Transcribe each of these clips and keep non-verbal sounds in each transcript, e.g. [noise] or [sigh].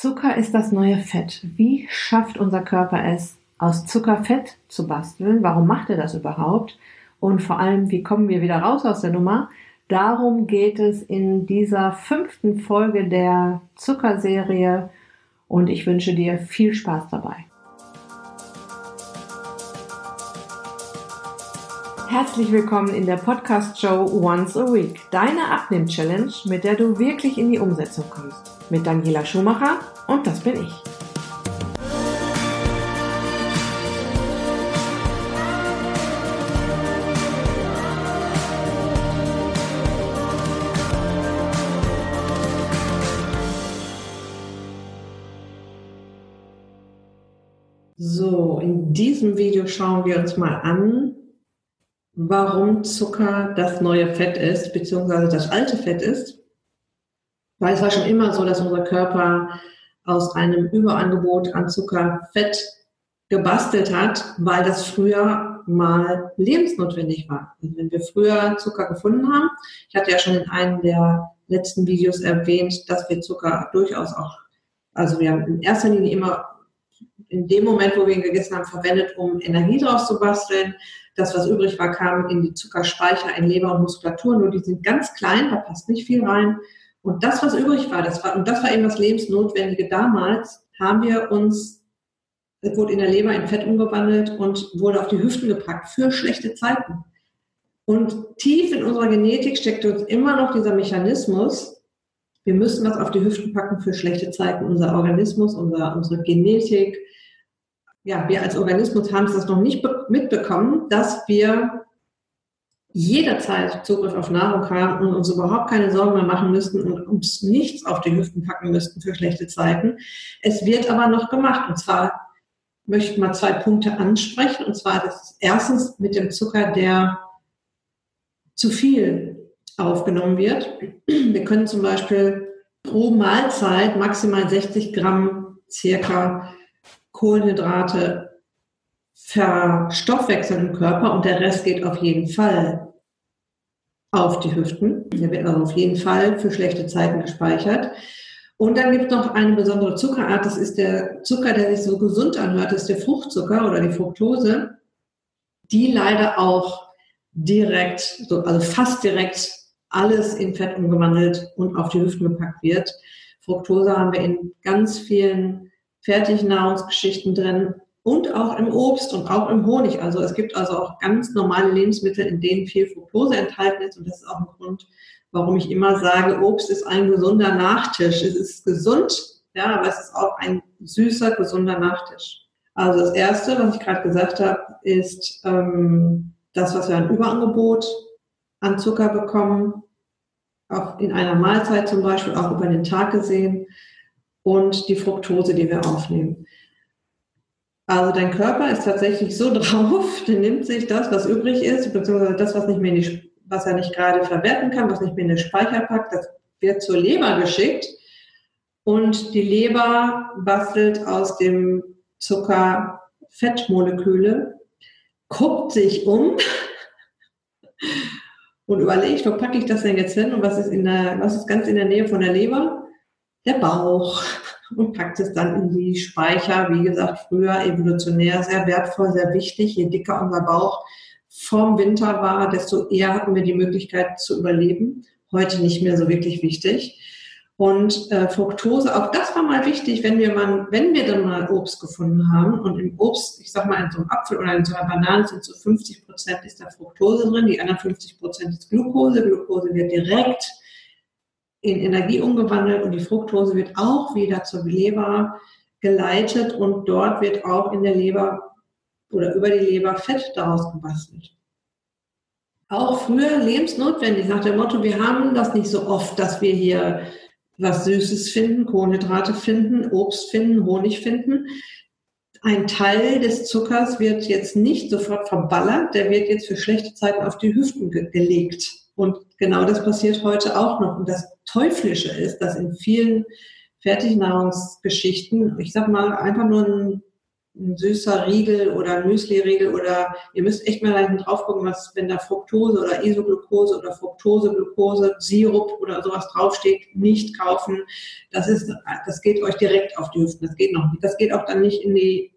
Zucker ist das neue Fett. Wie schafft unser Körper es, aus Zucker Fett zu basteln? Warum macht er das überhaupt? Und vor allem, wie kommen wir wieder raus aus der Nummer? Darum geht es in dieser fünften Folge der Zuckerserie und ich wünsche dir viel Spaß dabei. Herzlich willkommen in der Podcast-Show Once a Week, deine Abnehm-Challenge, mit der du wirklich in die Umsetzung kommst mit Daniela Schumacher und das bin ich. So, in diesem Video schauen wir uns mal an, warum Zucker das neue Fett ist, beziehungsweise das alte Fett ist weil es war schon immer so, dass unser Körper aus einem Überangebot an Zucker Fett gebastelt hat, weil das früher mal lebensnotwendig war. Also wenn wir früher Zucker gefunden haben, ich hatte ja schon in einem der letzten Videos erwähnt, dass wir Zucker durchaus auch, also wir haben in erster Linie immer in dem Moment, wo wir ihn gegessen haben, verwendet, um Energie draus zu basteln. Das, was übrig war, kam in die Zuckerspeicher in Leber und Muskulatur, nur die sind ganz klein, da passt nicht viel rein. Und das, was übrig war, das war, und das war eben das Lebensnotwendige damals, haben wir uns, wurde in der Leber in Fett umgewandelt und wurde auf die Hüften gepackt für schlechte Zeiten. Und tief in unserer Genetik steckt uns immer noch dieser Mechanismus, wir müssen was auf die Hüften packen für schlechte Zeiten. Unser Organismus, unser, unsere Genetik, ja, wir als Organismus haben es das noch nicht mitbekommen, dass wir jederzeit Zugriff auf Nahrung haben und uns überhaupt keine Sorgen mehr machen müssten und uns nichts auf die Hüften packen müssten für schlechte Zeiten. Es wird aber noch gemacht. Und zwar möchte ich mal zwei Punkte ansprechen. Und zwar das erstens mit dem Zucker, der zu viel aufgenommen wird. Wir können zum Beispiel pro Mahlzeit maximal 60 Gramm circa Kohlenhydrate verstoffwechseln im Körper und der Rest geht auf jeden Fall auf die Hüften. Der wird also auf jeden Fall für schlechte Zeiten gespeichert. Und dann gibt es noch eine besondere Zuckerart, das ist der Zucker, der sich so gesund anhört, das ist der Fruchtzucker oder die Fructose, die leider auch direkt, also fast direkt alles in Fett umgewandelt und auf die Hüften gepackt wird. Fructose haben wir in ganz vielen Fertignahrungsgeschichten drin, und auch im Obst und auch im Honig. Also es gibt also auch ganz normale Lebensmittel, in denen viel Fructose enthalten ist. Und das ist auch ein Grund, warum ich immer sage, Obst ist ein gesunder Nachtisch. Es ist gesund, ja, aber es ist auch ein süßer, gesunder Nachtisch. Also das Erste, was ich gerade gesagt habe, ist ähm, das, was wir an Überangebot an Zucker bekommen, auch in einer Mahlzeit zum Beispiel, auch über den Tag gesehen, und die Fructose, die wir aufnehmen. Also dein Körper ist tatsächlich so [laughs] drauf, der nimmt sich das, was übrig ist, beziehungsweise das, was, nicht mehr die, was er nicht gerade verwerten kann, was nicht mehr in den Speicher packt, das wird zur Leber geschickt. Und die Leber bastelt aus dem Zucker Fettmoleküle, guckt sich um [laughs] und überlegt, wo packe ich das denn jetzt hin und was ist, in der, was ist ganz in der Nähe von der Leber? Der Bauch [laughs] und packt es dann in die Speicher. Wie gesagt, früher evolutionär sehr wertvoll, sehr wichtig. Je dicker unser Bauch vorm Winter war, desto eher hatten wir die Möglichkeit zu überleben. Heute nicht mehr so wirklich wichtig. Und äh, Fructose, auch das war mal wichtig, wenn wir mal, wenn wir dann mal Obst gefunden haben und im Obst, ich sag mal in so einem Apfel oder in so einer Banane sind so 50 Prozent ist da Fructose drin, die anderen 50 Prozent ist Glucose. Glucose wird direkt in Energie umgewandelt und die Fructose wird auch wieder zur Leber geleitet und dort wird auch in der Leber oder über die Leber Fett daraus gebastelt. Auch früher lebensnotwendig nach dem Motto, wir haben das nicht so oft, dass wir hier was Süßes finden, Kohlenhydrate finden, Obst finden, Honig finden. Ein Teil des Zuckers wird jetzt nicht sofort verballert, der wird jetzt für schlechte Zeiten auf die Hüften ge gelegt. Und genau das passiert heute auch noch. Und das Teuflische ist, dass in vielen Fertignahrungsgeschichten, ich sag mal, einfach nur ein ein süßer Riegel oder ein Müsli-Riegel oder ihr müsst echt mal da drauf gucken, was, wenn da Fructose oder Isoglucose oder Fructose, Glucose, Sirup oder sowas draufsteht, nicht kaufen. Das ist, das geht euch direkt auf die Hüften. Das geht noch nicht. Das geht auch dann nicht in die,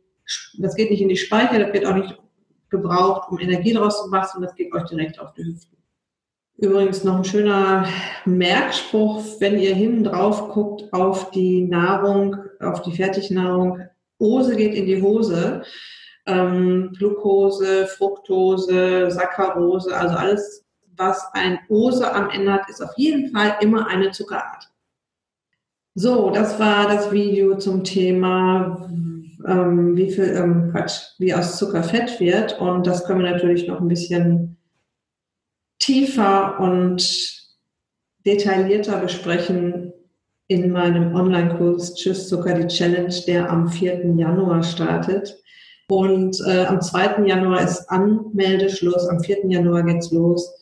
das geht nicht in die Speicher, das wird auch nicht gebraucht, um Energie daraus zu machen, das geht euch direkt auf die Hüften. Übrigens noch ein schöner Merkspruch, wenn ihr hinten drauf guckt auf die Nahrung, auf die Fertignahrung. Ose geht in die Hose. Ähm, Glucose, Fructose, Saccharose, also alles, was ein Ose am Ende hat, ist auf jeden Fall immer eine Zuckerart. So, das war das Video zum Thema, ähm, wie viel, ähm, Quatsch, wie aus Zucker Fett wird. Und das können wir natürlich noch ein bisschen tiefer und detaillierter besprechen in meinem Online-Kurs Tschüss Zucker, die Challenge, der am 4. Januar startet. Und äh, am 2. Januar ist Anmeldeschluss, am 4. Januar geht's los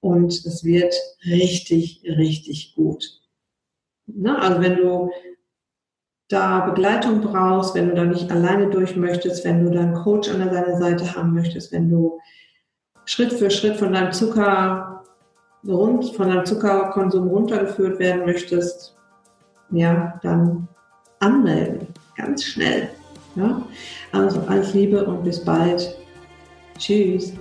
und es wird richtig, richtig gut. Na, also wenn du da Begleitung brauchst, wenn du da nicht alleine durch möchtest, wenn du da einen Coach an deiner Seite haben möchtest, wenn du Schritt für Schritt von deinem Zucker rund, von deinem Zuckerkonsum runtergeführt werden möchtest, ja, dann anmelden. Ganz schnell. Ja? Also alles Liebe und bis bald. Tschüss.